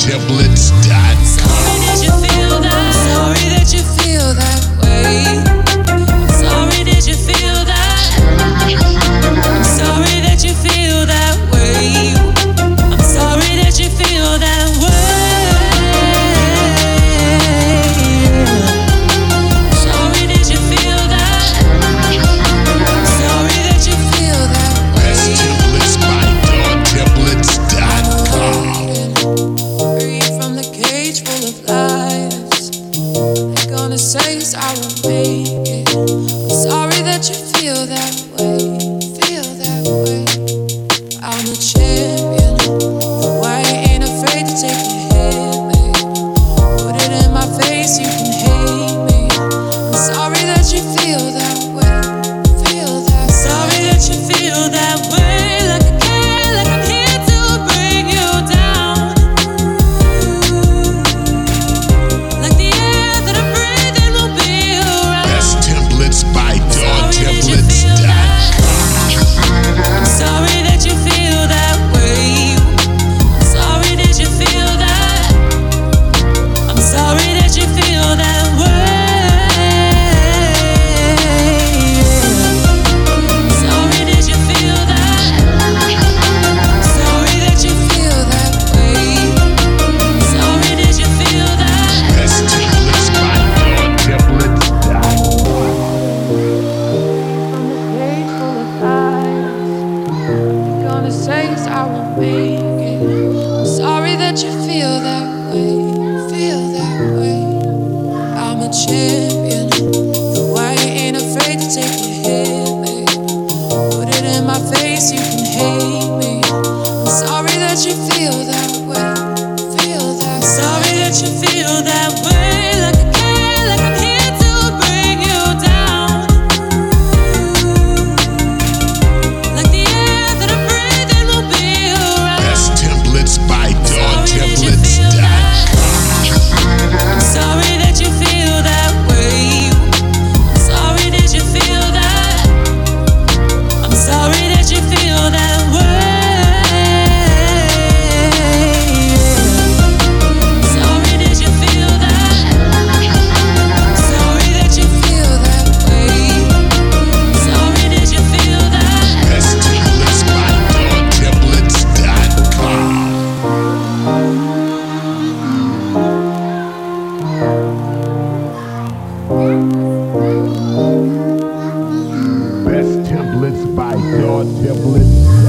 JetBlitz.com. Sorry that you feel that way. cage full of lies. I'm gonna say I won't make it. I'm sorry that you feel that way, feel that way. I'm a champion, Why ain't afraid to take a hit, babe. Put it in my face, you can. champion. Ain't afraid to take? Put it in my face, you can hate me. I'm sorry that you feel that way. Feel that. Sorry way. that you feel that way. Yeah, blitz.